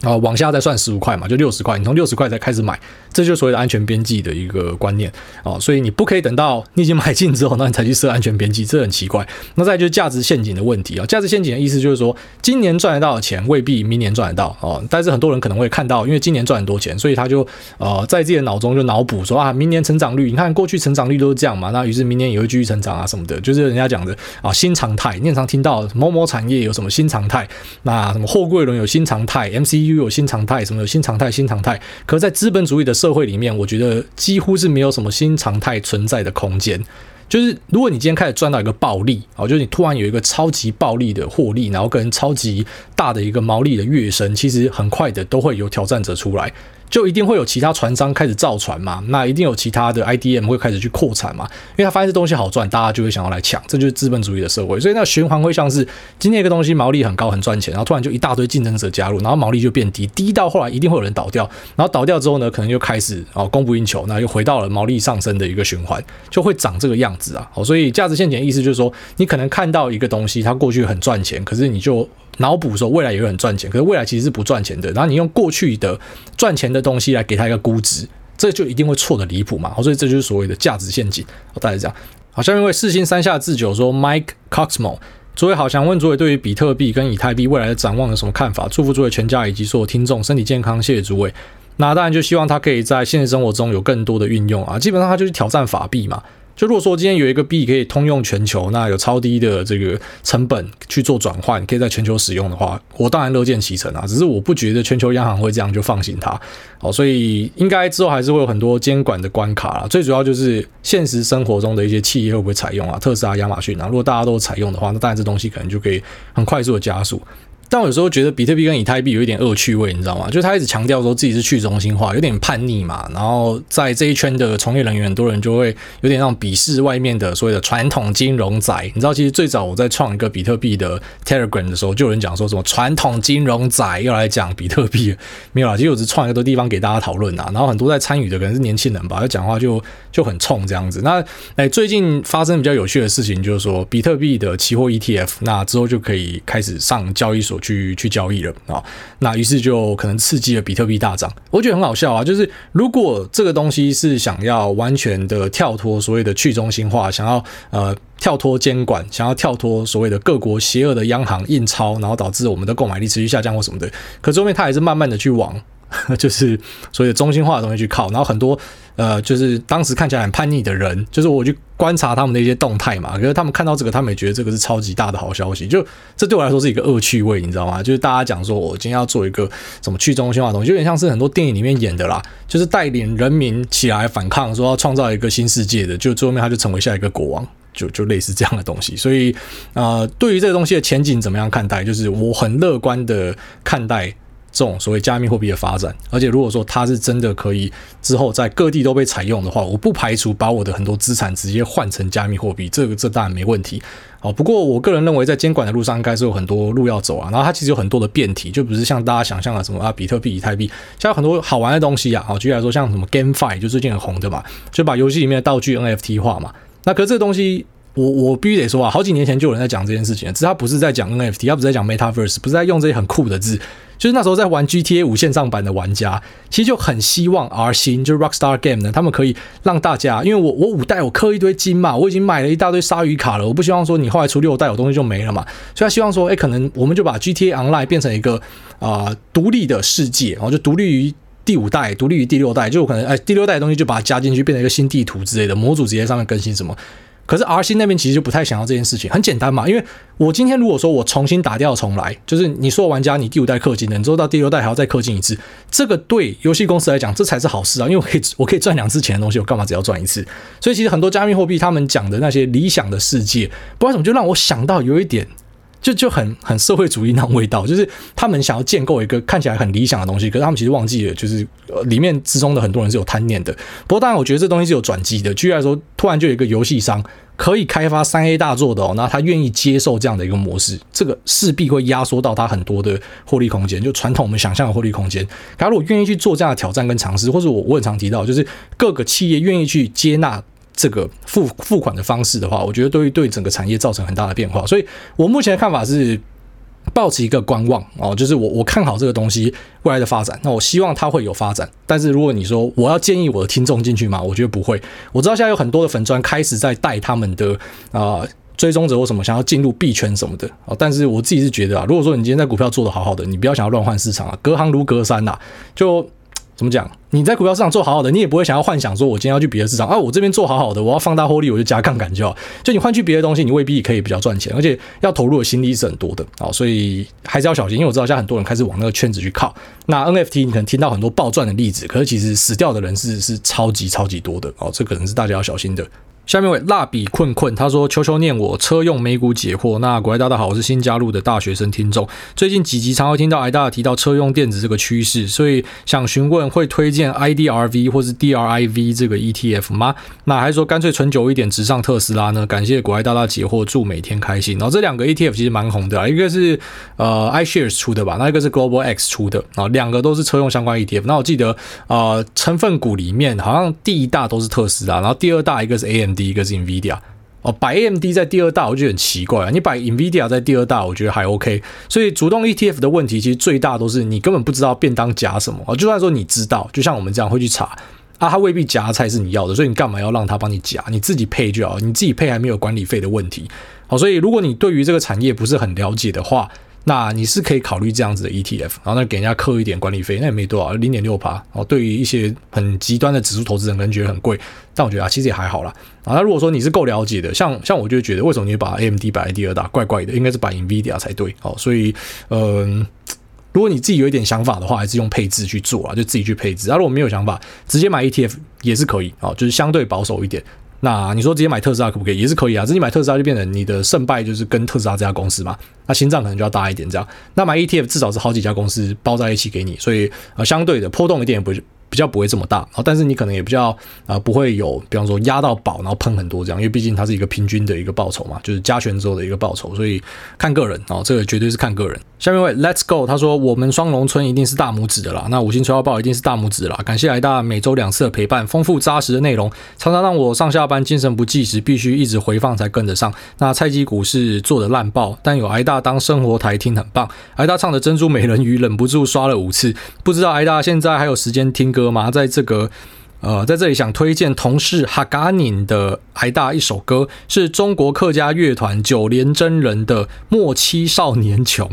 啊往下再算十五块嘛，就六十块。你从六十块才开始买，这就是所谓的安全边际的一个观念哦。所以你不可以等到你已经买进之后，那你才去设安全边际，这很奇怪。那再就是价值陷阱的问题啊。价值陷阱的意思就是说，今年赚得到的钱未必明年赚得到哦。但是很多人可能会看到，因为今年赚很多钱，所以他就呃在自己的脑中就脑补说啊，明年成长率，你看过去成长率都是这样嘛，那于是明年也会继续成长啊什么的，就是人家讲的啊新常态。你经常听到某某产业有什么新常态，那什么货柜轮有新常态，MCU。，又有新常态，什么有新常态，新常态。可在资本主义的社会里面，我觉得几乎是没有什么新常态存在的空间。就是如果你今天开始赚到一个暴利啊，就是你突然有一个超级暴利的获利，然后跟超级大的一个毛利的跃升，其实很快的都会有挑战者出来。就一定会有其他船商开始造船嘛，那一定有其他的 IDM 会开始去扩产嘛，因为他发现这东西好赚，大家就会想要来抢，这就是资本主义的社会。所以那循环会像是今天一个东西毛利很高很赚钱，然后突然就一大堆竞争者加入，然后毛利就变低，低到后来一定会有人倒掉，然后倒掉之后呢，可能就开始哦供不应求，那又回到了毛利上升的一个循环，就会长这个样子啊。哦，所以价值陷阱的意思就是说，你可能看到一个东西它过去很赚钱，可是你就。脑补说未来也会很赚钱，可是未来其实是不赚钱的。然后你用过去的赚钱的东西来给他一个估值，这就一定会错的离谱嘛。所以这就是所谓的价值陷阱。大概是这样。好，下面一位世新三下智久说，Mike Coxmo，诸位好，想问诸位对于比特币跟以太币未来的展望有什么看法？祝福诸位全家以及所有听众身体健康，谢谢诸位。那当然就希望他可以在现实生活中有更多的运用啊。基本上他就是挑战法币嘛。就如果说今天有一个币可以通用全球，那有超低的这个成本去做转换，可以在全球使用的话，我当然乐见其成啊。只是我不觉得全球央行会这样就放行它，哦，所以应该之后还是会有很多监管的关卡啦。最主要就是现实生活中的一些企业会不会采用啊，特斯拉、亚马逊啊，如果大家都采用的话，那当然这东西可能就可以很快速的加速。但我有时候觉得比特币跟以太币有一点恶趣味，你知道吗？就他一直强调说自己是去中心化，有点叛逆嘛。然后在这一圈的从业人员，很多人就会有点让鄙视外面的所谓的传统金融仔。你知道，其实最早我在创一个比特币的 Telegram 的时候，就有人讲说什么传统金融仔要来讲比特币，没有啦。其实我只创一个多地方给大家讨论啊。然后很多在参与的可能是年轻人吧，他讲话就就很冲这样子。那哎，最近发生比较有趣的事情，就是说比特币的期货 ETF，那之后就可以开始上交易所。去去交易了啊，那于是就可能刺激了比特币大涨。我觉得很好笑啊，就是如果这个东西是想要完全的跳脱所谓的去中心化，想要呃跳脱监管，想要跳脱所谓的各国邪恶的央行印钞，然后导致我们的购买力持续下降或什么的，可是后面它还是慢慢的去往。就是所谓的中心化的东西去靠，然后很多呃，就是当时看起来很叛逆的人，就是我去观察他们的一些动态嘛，可是他们看到这个，他们也觉得这个是超级大的好消息，就这对我来说是一个恶趣味，你知道吗？就是大家讲说我今天要做一个什么去中心化的东西，有点像是很多电影里面演的啦，就是带领人民起来反抗，说要创造一个新世界的，就最后面他就成为下一个国王，就就类似这样的东西。所以呃，对于这个东西的前景怎么样看待？就是我很乐观的看待。这种所谓加密货币的发展，而且如果说它是真的可以之后在各地都被采用的话，我不排除把我的很多资产直接换成加密货币，这个这当然没问题。好，不过我个人认为在监管的路上应该是有很多路要走啊。然后它其实有很多的变体，就不是像大家想象的什么啊，比特币、以太币，像有很多好玩的东西啊。好，举例来说，像什么 GameFi 就最近很红的嘛，就把游戏里面的道具 NFT 化嘛。那可是这个东西。我我必须得说啊，好几年前就有人在讲这件事情，只是他不是在讲 NFT，他不是在讲 Metaverse，不是在用这些很酷的字，就是那时候在玩 GTA 五线上版的玩家，其实就很希望 R 星就是 Rockstar Game 呢，他们可以让大家，因为我我五代我氪一堆金嘛，我已经买了一大堆鲨鱼卡了，我不希望说你后来出六代有东西就没了嘛，所以他希望说，哎，可能我们就把 GTA Online 变成一个啊、呃、独立的世界，然后就独立于第五代，独立于第六代，就可能哎第六代的东西就把它加进去，变成一个新地图之类的模组，直接上面更新什么。可是 R C 那边其实就不太想要这件事情，很简单嘛，因为我今天如果说我重新打掉重来，就是你说玩家你第五代氪金的，你做到第六代还要再氪金一次，这个对游戏公司来讲这才是好事啊，因为我可以我可以赚两次钱的东西，我干嘛只要赚一次？所以其实很多加密货币他们讲的那些理想的世界，不知道怎么就让我想到有一点。就就很很社会主义那种味道，就是他们想要建构一个看起来很理想的东西，可是他们其实忘记了，就是呃里面之中的很多人是有贪念的。不过当然，我觉得这东西是有转机的。举例来说，突然就有一个游戏商可以开发三 A 大作的哦，那他愿意接受这样的一个模式，这个势必会压缩到他很多的获利空间，就传统我们想象的获利空间。假如我愿意去做这样的挑战跟尝试，或者我我很常提到，就是各个企业愿意去接纳。这个付付款的方式的话，我觉得对于对整个产业造成很大的变化，所以我目前的看法是抱持一个观望哦，就是我我看好这个东西未来的发展，那我希望它会有发展。但是如果你说我要建议我的听众进去吗？我觉得不会。我知道现在有很多的粉专开始在带他们的啊、追踪者或什么想要进入币圈什么的啊，但是我自己是觉得啊，如果说你今天在股票做得好好的，你不要想要乱换市场啊，隔行如隔山呐、就。怎么讲？你在股票市场做好好的，你也不会想要幻想说，我今天要去别的市场啊，我这边做好好的，我要放大获利，我就加杠杆就好。就你换去别的东西，你未必可以比较赚钱，而且要投入的心力是很多的啊，所以还是要小心。因为我知道现在很多人开始往那个圈子去靠。那 NFT 你可能听到很多暴赚的例子，可是其实死掉的人是是超级超级多的哦，这可能是大家要小心的。下面为蜡笔困困，他说：“求求念我车用美股解惑。”那国外大大好，我是新加入的大学生听众。最近几集常会听到癌大提到车用电子这个趋势，所以想询问会推荐 IDRV 或是 DRIV 这个 ETF 吗？那还说干脆存久一点，直上特斯拉呢？感谢国外大大解惑，祝每天开心。然后这两个 ETF 其实蛮红的，一个是呃 iShares 出的吧，那一个是 Global X 出的啊，两个都是车用相关 ETF。那我记得呃成分股里面好像第一大都是特斯拉，然后第二大一个是 AM。第一个是 NVIDIA 哦，摆 AMD 在第二大，我觉得很奇怪啊。你摆 NVIDIA 在第二大，我觉得还 OK。所以主动 ETF 的问题，其实最大都是你根本不知道便当夹什么啊。就算说你知道，就像我们这样会去查啊，他未必夹菜是你要的，所以你干嘛要让他帮你夹？你自己配就好，你自己配还没有管理费的问题。好，所以如果你对于这个产业不是很了解的话，那你是可以考虑这样子的 ETF，然后那给人家扣一点管理费，那也没多少，零点六趴。哦，对于一些很极端的指数投资人，可能觉得很贵，但我觉得啊，其实也还好啦。啊，那如果说你是够了解的，像像我就觉得，为什么你把 AMD 摆在第二大，怪怪的，应该是摆 NVIDIA 才对。哦，所以嗯、如果你自己有一点想法的话，还是用配置去做啊，就自己去配置。啊，如果没有想法，直接买 ETF 也是可以。哦，就是相对保守一点。那你说直接买特斯拉可不可以？也是可以啊。直接买特斯拉就变成你的胜败就是跟特斯拉这家公司嘛。那心脏可能就要大一点这样。那买 ETF 至少是好几家公司包在一起给你，所以呃相对的波动一点也不。比较不会这么大，但是你可能也比较啊不会有，比方说压到宝，然后喷很多这样，因为毕竟它是一个平均的一个报酬嘛，就是加权之后的一个报酬，所以看个人哦，这个绝对是看个人。下面一位 Let's Go，他说我们双龙村一定是大拇指的啦，那五星吹报一定是大拇指的啦，感谢癌大每周两次的陪伴，丰富扎实的内容，常常让我上下班精神不济时必须一直回放才跟得上。那菜鸡股是做的烂爆，但有癌大当生活台听很棒，癌大唱的珍珠美人鱼忍不住刷了五次，不知道癌大现在还有时间听歌吗？在这个呃，在这里想推荐同事哈嘎宁的癌大一首歌，是中国客家乐团九连真人的《莫欺少年穷》。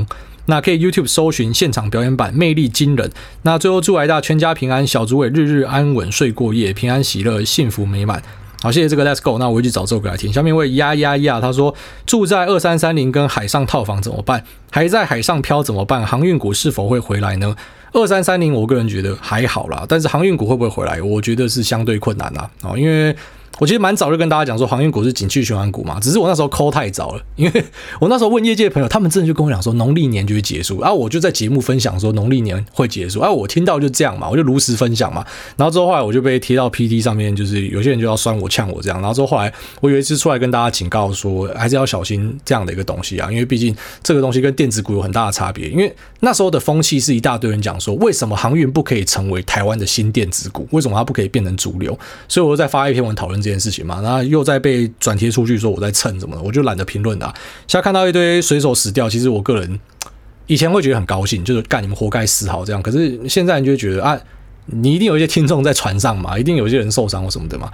那可以 YouTube 搜寻现场表演版，魅力惊人。那最后祝癌大全家平安，小主委日日安稳睡过夜，平安喜乐，幸福美满。好，谢谢这个 Let's Go。那我去找这首歌来听。下面一位呀呀呀，他说住在二三三零跟海上套房怎么办？还在海上漂怎么办？航运股是否会回来呢？二三三零，我个人觉得还好啦，但是航运股会不会回来？我觉得是相对困难啦。啊，因为。我其实蛮早就跟大家讲说，航运股是景气循环股嘛，只是我那时候抠太早了，因为 我那时候问业界的朋友，他们真的就跟我讲说，农历年就会结束，然啊，我就在节目分享说农历年会结束，啊，我听到就这样嘛，我就如实分享嘛，然后之后后来我就被贴到 PT 上面，就是有些人就要酸我呛我这样，然后之后后来我有一次出来跟大家警告说，还是要小心这样的一个东西啊，因为毕竟这个东西跟电子股有很大的差别，因为那时候的风气是一大堆人讲说，为什么航运不可以成为台湾的新电子股？为什么它不可以变成主流？所以我就在发一篇文讨论这件事情嘛，然后。又在被转贴出去说我在蹭什么的，我就懒得评论了。现在看到一堆水手死掉，其实我个人以前会觉得很高兴，就是干你们活该死好这样。可是现在你就觉得啊，你一定有一些听众在船上嘛，一定有一些人受伤或什么的嘛。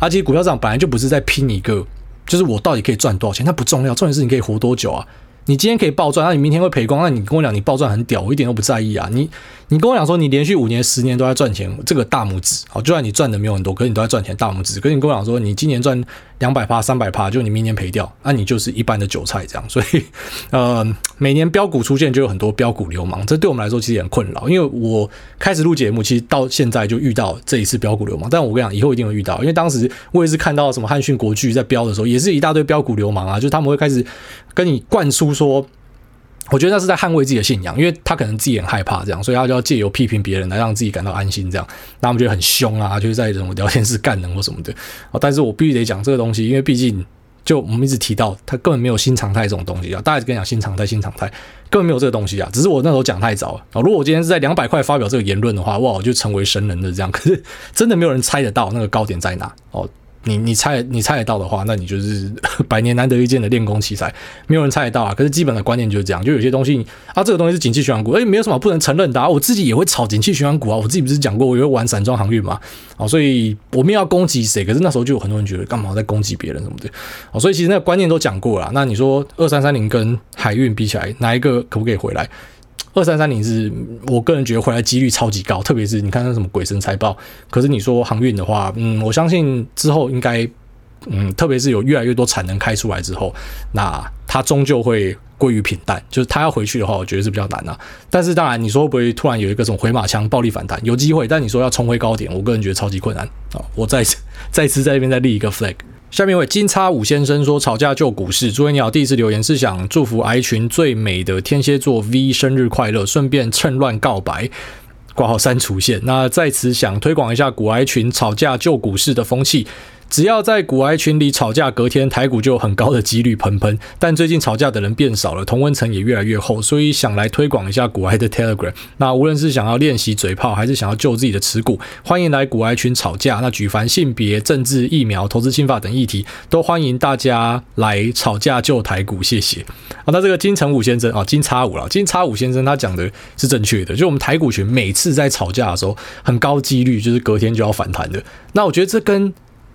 而且股票市场本来就不是在拼一个，就是我到底可以赚多少钱，它不重要，重点是你可以活多久啊。你今天可以暴赚，那你明天会赔光，那你跟我讲你暴赚很屌，我一点都不在意啊。你你跟我讲说你连续五年、十年都在赚钱，这个大拇指好，就算你赚的没有很多，可是你都在赚钱，大拇指。可是你跟我讲说你今年赚两百趴、三百趴，就你明年赔掉，那你就是一般的韭菜这样。所以呃，每年标股出现就有很多标股流氓，这对我们来说其实也很困扰。因为我开始录节目，其实到现在就遇到这一次标股流氓，但我跟你讲，以后一定会遇到，因为当时我也是看到什么汉讯国巨在标的时候，也是一大堆标股流氓啊，就他们会开始跟你灌输说。我觉得那是在捍卫自己的信仰，因为他可能自己很害怕这样，所以他就要借由批评别人来让自己感到安心这样。那我们觉得很凶啊，就是在这种聊天室干人或什么的。但是我必须得讲这个东西，因为毕竟就我们一直提到，他根本没有新常态这种东西啊。大家跟你讲新常态，新常态根本没有这个东西啊。只是我那时候讲太早了啊。如果我今天是在两百块发表这个言论的话，哇，我就成为神人了这样。可是真的没有人猜得到那个高点在哪哦。你你猜你猜得到的话，那你就是 百年难得一见的练功奇才，没有人猜得到啊。可是基本的观念就是这样，就有些东西啊，这个东西是景气循环股，哎，没有什么不能承认的啊。我自己也会炒景气循环股啊，我自己不是讲过我也会玩散装航运嘛，啊，所以我们要攻击谁？可是那时候就有很多人觉得干嘛在攻击别人什么的啊，所以其实那个观念都讲过了。那你说二三三零跟海运比起来，哪一个可不可以回来？二三三零是我个人觉得回来几率超级高，特别是你看那什么鬼神财报。可是你说航运的话，嗯，我相信之后应该，嗯，特别是有越来越多产能开出来之后，那它终究会归于平淡。就是它要回去的话，我觉得是比较难啊。但是当然，你说会不会突然有一个这种回马枪暴力反弹？有机会。但你说要冲回高点，我个人觉得超级困难啊！我再次 再次在这边再立一个 flag。下面为金叉五先生说：“吵架救股市。”诸位你好，第一次留言是想祝福癌群最美的天蝎座 V 生日快乐，顺便趁乱告白，挂号删除线。那在此想推广一下古癌群吵架救股市的风气。只要在股癌群里吵架，隔天台股就有很高的几率喷喷。但最近吵架的人变少了，同温层也越来越厚，所以想来推广一下股癌的 Telegram。那无论是想要练习嘴炮，还是想要救自己的持股，欢迎来股癌群吵架。那举凡性别、政治、疫苗、投资心法等议题，都欢迎大家来吵架救台股。谢谢。啊，那这个金城武先生啊，金叉五了，金叉五先生他讲的是正确的，就我们台股群每次在吵架的时候，很高几率就是隔天就要反弹的。那我觉得这跟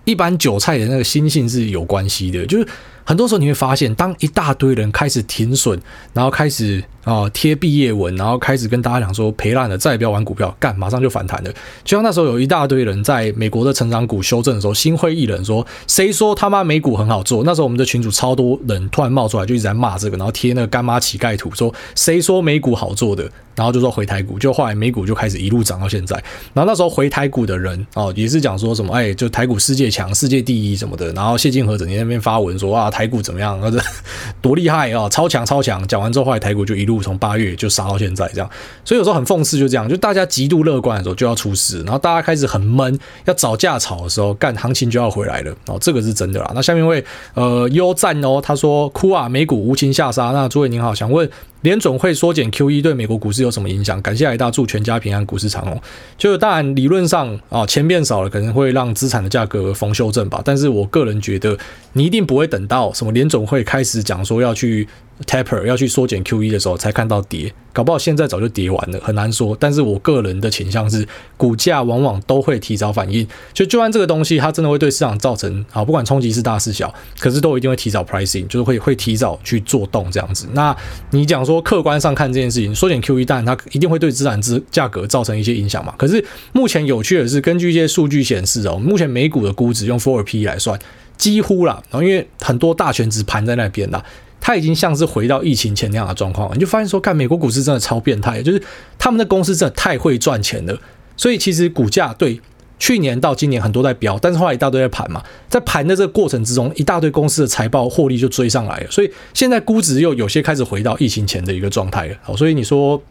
一般韭菜的那个心性是有关系的，就是很多时候你会发现，当一大堆人开始停损，然后开始。啊，贴毕业文，然后开始跟大家讲说赔烂了，再也不要玩股票，干，马上就反弹了。就像那时候有一大堆人在美国的成长股修正的时候，心灰意冷说，谁说他妈美股很好做？那时候我们的群主超多人突然冒出来，就一直在骂这个，然后贴那个干妈乞丐图，说谁说美股好做的？然后就说回台股，就后来美股就开始一路涨到现在。然后那时候回台股的人哦，也是讲说什么，哎，就台股世界强，世界第一什么的。然后谢金河整天在那边发文说啊，台股怎么样？或者多厉害啊，超强超强。讲完之后，后来台股就一路。从八月就杀到现在这样，所以有时候很讽刺，就这样，就大家极度乐观的时候就要出事，然后大家开始很闷，要找架吵的时候，干行情就要回来了哦，这个是真的啦。那下面一位呃优赞哦，他说哭啊，美股无情下杀。那诸位您好，想问。联总会缩减 QE 对美国股市有什么影响？感谢来大，祝全家平安，股市长虹。就当然理论上啊，钱变少了，可能会让资产的价格逢修正吧。但是我个人觉得，你一定不会等到什么联总会开始讲说要去 taper 要去缩减 QE 的时候才看到跌，搞不好现在早就跌完了，很难说。但是我个人的倾向是，股价往往都会提早反应。就就算这个东西它真的会对市场造成啊，不管冲击是大是小，可是都一定会提早 pricing，就是会会提早去做动这样子。那你讲。说客观上看这件事情，缩减 QE，当然它一定会对资产资价格造成一些影响嘛。可是目前有趣的是，根据一些数据显示哦，目前美股的估值用 Four P 来算，几乎啦，然后因为很多大权值盘在那边啦，它已经像是回到疫情前那样的状况，你就发现说，看美国股市真的超变态，就是他们的公司真的太会赚钱了，所以其实股价对。去年到今年很多在飙，但是后来一大堆在盘嘛，在盘的这个过程之中，一大堆公司的财报获利就追上来了，所以现在估值又有些开始回到疫情前的一个状态了。好，所以你说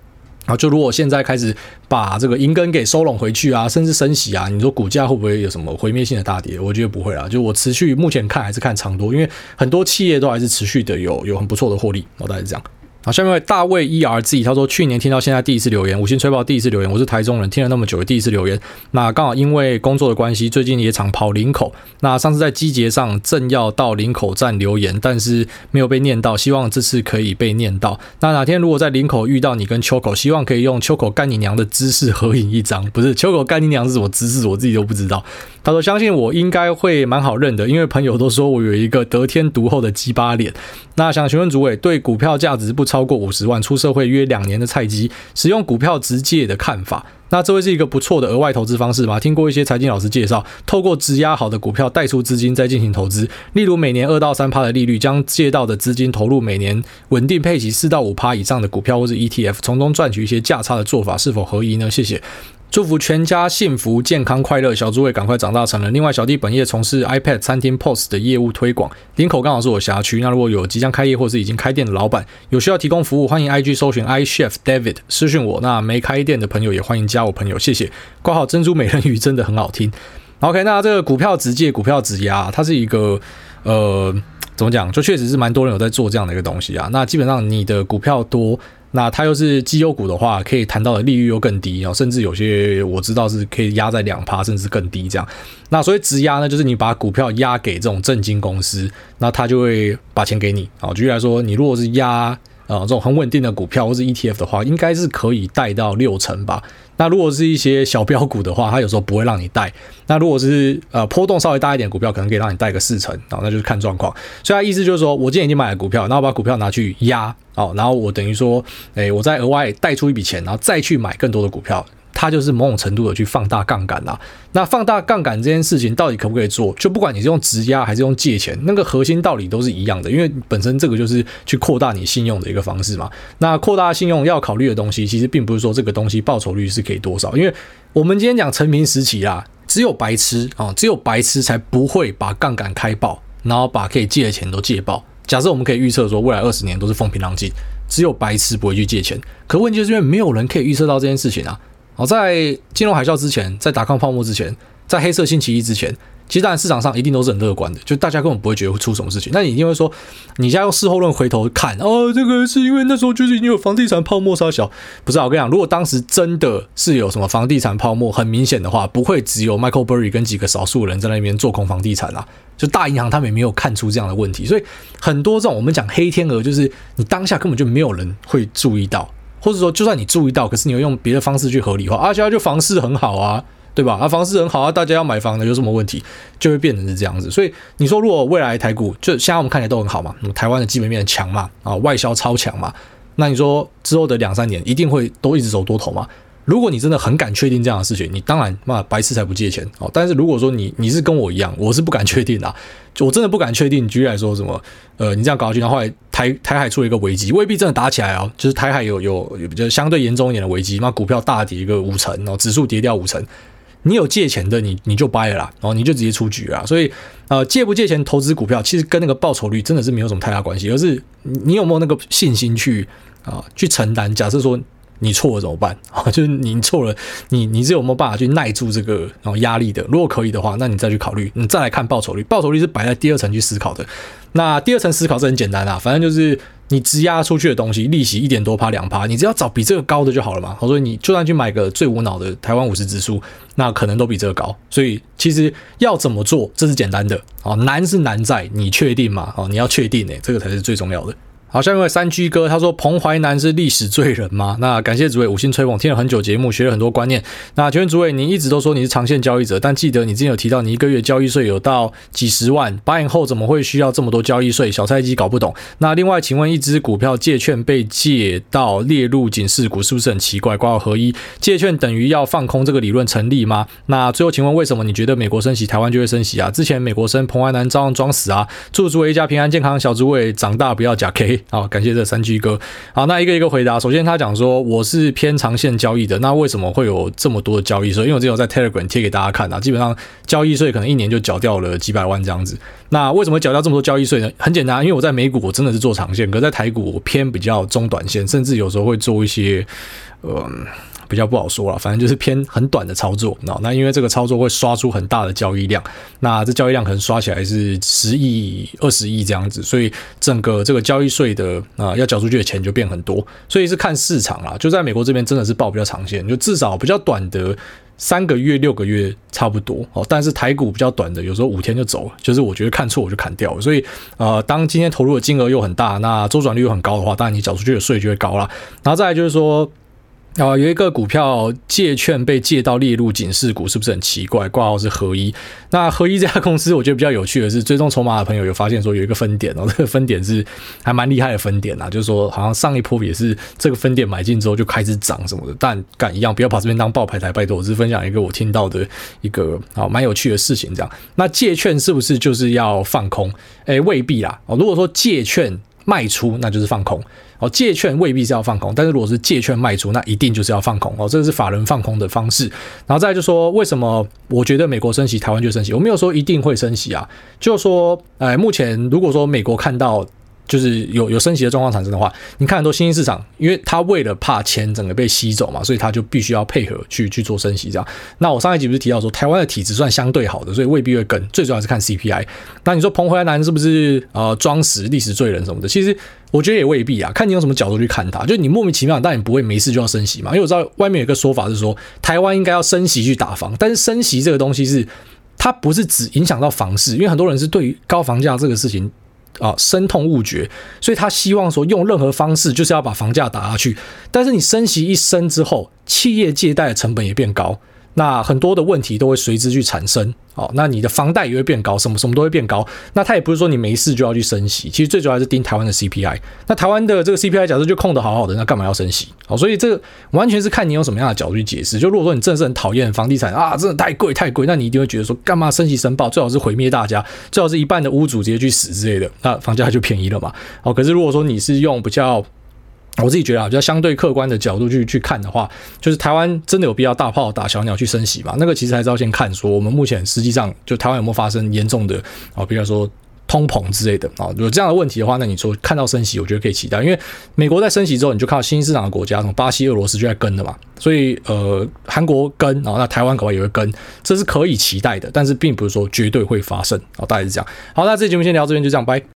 啊，就如果现在开始把这个银根给收拢回去啊，甚至升息啊，你说股价会不会有什么毁灭性的大跌？我觉得不会啦，就我持续目前看还是看长多，因为很多企业都还是持续的有有很不错的获利，我大概是这样。好，下面位大卫 E R Z，他说去年听到现在第一次留言，五星吹爆第一次留言，我是台中人，听了那么久的第一次留言。那刚好因为工作的关系，最近也常跑林口。那上次在机捷上正要到林口站留言，但是没有被念到，希望这次可以被念到。那哪天如果在林口遇到你跟秋口，希望可以用秋口干你娘的姿势合影一张。不是秋口干你娘是什么姿势，我自己都不知道。他说相信我应该会蛮好认的，因为朋友都说我有一个得天独厚的鸡巴脸。那想询问主委，对股票价值不超超过五十万，出社会约两年的菜鸡，使用股票直接的看法？那这会是一个不错的额外投资方式吗？听过一些财经老师介绍，透过质押好的股票贷出资金再进行投资，例如每年二到三趴的利率，将借到的资金投入每年稳定配息四到五趴以上的股票或是 ETF，从中赚取一些价差的做法是否合宜呢？谢谢。祝福全家幸福、健康、快乐。小猪也赶快长大成人。另外，小弟本业从事 iPad 餐厅 POS 的业务推广，林口刚好是我辖区。那如果有即将开业或是已经开店的老板，有需要提供服务，欢迎 IG 搜寻 iChef David 私讯我。那没开店的朋友也欢迎加我朋友，谢谢。挂号珍珠美人鱼真的很好听。OK，那这个股票直借、股票直押，它是一个呃，怎么讲？就确实是蛮多人有在做这样的一个东西啊。那基本上你的股票多。那它又是绩优股的话，可以谈到的利率又更低哦，甚至有些我知道是可以压在两趴，甚至更低这样。那所以质押呢，就是你把股票押给这种证金公司，那他就会把钱给你啊。举例来说，你如果是押啊这种很稳定的股票或是 ETF 的话，应该是可以贷到六成吧。那如果是一些小标股的话，它有时候不会让你带。那如果是呃波动稍微大一点股票，可能可以让你带个四成，然后那就是看状况。所以它意思就是说，我今天已经买了股票，然后把股票拿去压，哦，然后我等于说，诶，我再额外贷出一笔钱，然后再去买更多的股票。它就是某种程度的去放大杠杆啦。那放大杠杆这件事情到底可不可以做？就不管你是用质押还是用借钱，那个核心道理都是一样的，因为本身这个就是去扩大你信用的一个方式嘛。那扩大信用要考虑的东西，其实并不是说这个东西报酬率是可以多少，因为我们今天讲成名时期啦，只有白痴啊，只有白痴才不会把杠杆开爆，然后把可以借的钱都借爆。假设我们可以预测说未来二十年都是风平浪静，只有白痴不会去借钱，可问题就是因为没有人可以预测到这件事情啊。好，在金融海啸之前，在达康泡沫之前，在黑色星期一之前，其实当然市场上一定都是很乐观的，就大家根本不会觉得会出什么事情。那你一定会说，你现在用事后论回头看，哦，这个是因为那时候就是已经有房地产泡沫杀小，不是啊？我跟你讲，如果当时真的是有什么房地产泡沫很明显的话，不会只有 Michael Burry 跟几个少数人在那边做空房地产啦。就大银行他们也没有看出这样的问题，所以很多这种我们讲黑天鹅，就是你当下根本就没有人会注意到。或者说，就算你注意到，可是你又用别的方式去合理化，啊，现在就房市很好啊，对吧？啊，房市很好啊，大家要买房的有什么问题？就会变成是这样子。所以你说，如果未来台股就现在我们看起来都很好嘛，那么台湾的基本面强嘛，啊，外销超强嘛，那你说之后的两三年一定会都一直走多头吗？如果你真的很敢确定这样的事情，你当然嘛，白痴才不借钱哦。但是如果说你你是跟我一样，我是不敢确定的，就我真的不敢确定。举例来说，什么呃，你这样搞下去，然后来台台海出了一个危机，未必真的打起来哦。就是台海有有有比较相对严重一点的危机，那股票大跌一个五成哦，指数跌掉五成，你有借钱的你你就掰了啦，然后你就直接出局了。所以呃，借不借钱投资股票，其实跟那个报酬率真的是没有什么太大关系，而是你有没有那个信心去啊去承担。假设说。你错了怎么办啊？就是你错了，你你是有没有办法去耐住这个然后压力的？如果可以的话，那你再去考虑，你再来看报酬率。报酬率是摆在第二层去思考的。那第二层思考是很简单啊，反正就是你质押出去的东西，利息一点多趴两趴，你只要找比这个高的就好了嘛。好所以你就算去买个最无脑的台湾五十指数，那可能都比这个高。所以其实要怎么做，这是简单的啊，难是难在你确定嘛？哦，你要确定诶，这个才是最重要的。好，下一位三居哥，他说彭淮南是历史罪人吗？那感谢主委五星吹捧，听了很久节目，学了很多观念。那请问主委，你一直都说你是长线交易者，但记得你之前有提到你一个月交易税有到几十万，八年后怎么会需要这么多交易税？小菜鸡搞不懂。那另外，请问一只股票借券被借到列入警示股，是不是很奇怪？挂号合一借券等于要放空，这个理论成立吗？那最后，请问为什么你觉得美国升息，台湾就会升息啊？之前美国升，彭淮南照样装死啊！祝主委一家平安健康，小主委长大不要假 K。好，感谢这三居哥。好，那一个一个回答。首先，他讲说我是偏长线交易的，那为什么会有这么多的交易税？因为我之前有在 Telegram 贴给大家看啊，基本上交易税可能一年就缴掉了几百万这样子。那为什么缴掉这么多交易税呢？很简单，因为我在美股我真的是做长线，可在台股我偏比较中短线，甚至有时候会做一些，嗯。比较不好说了，反正就是偏很短的操作，那那因为这个操作会刷出很大的交易量，那这交易量可能刷起来是十亿、二十亿这样子，所以整个这个交易税的啊要缴出去的钱就变很多，所以是看市场啦。就在美国这边真的是报比较长线，就至少比较短的三个月、六个月差不多哦。但是台股比较短的，有时候五天就走了，就是我觉得看错我就砍掉了。所以呃，当今天投入的金额又很大，那周转率又很高的话，当然你缴出去的税就会高了。然后再来就是说。啊，有一个股票借券被借到列入警示股，是不是很奇怪？挂号是合一。那合一这家公司，我觉得比较有趣的是，追踪筹码的朋友有发现说有一个分点哦，这个分点是还蛮厉害的分点啊，就是说好像上一波也是这个分点买进之后就开始涨什么的。但敢一样，不要把这边当爆牌台，拜托，我是分享一个我听到的一个啊蛮有趣的事情。这样，那借券是不是就是要放空？诶，未必啦。哦，如果说借券卖出，那就是放空。哦，借券未必是要放空，但是如果是借券卖出，那一定就是要放空哦。这个是法人放空的方式。然后再就说，为什么我觉得美国升息，台湾就升息？我没有说一定会升息啊，就说，哎，目前如果说美国看到。就是有有升息的状况产生的话，你看很多新兴市场，因为他为了怕钱整个被吸走嘛，所以他就必须要配合去去做升息这样。那我上一集不是提到说，台湾的体质算相对好的，所以未必会跟。最主要是看 CPI。那你说彭淮南是不是呃装死历史罪人什么的？其实我觉得也未必啊，看你用什么角度去看他。就你莫名其妙，但你不会没事就要升息嘛。因为我知道外面有个说法是说，台湾应该要升息去打房，但是升息这个东西是它不是只影响到房市，因为很多人是对于高房价这个事情。啊深痛勿绝，所以他希望说用任何方式就是要把房价打下去。但是你升息一升之后，企业借贷的成本也变高。那很多的问题都会随之去产生，哦，那你的房贷也会变高，什么什么都会变高。那它也不是说你没事就要去升息，其实最主要还是盯台湾的 CPI。那台湾的这个 CPI 假设就控得好好的，那干嘛要升息？哦，所以这个完全是看你用什么样的角度去解释。就如果说你真的是很讨厌房地产啊，真的太贵太贵，那你一定会觉得说干嘛升息申报，最好是毁灭大家，最好是一半的屋主直接去死之类的，那房价就便宜了嘛。哦，可是如果说你是用比较我自己觉得啊，比较相对客观的角度去去看的话，就是台湾真的有必要大炮打小鸟去升息吗？那个其实还是要先看说，我们目前实际上就台湾有没有发生严重的啊，比如说通膨之类的啊，有这样的问题的话，那你说看到升息，我觉得可以期待，因为美国在升息之后，你就看到新兴市场的国家，什么巴西、俄罗斯就在跟的嘛，所以呃，韩国跟，然后那台湾可能也会跟，这是可以期待的，但是并不是说绝对会发生啊，大概是这样。好，那这期节目先聊这边，就这样，拜。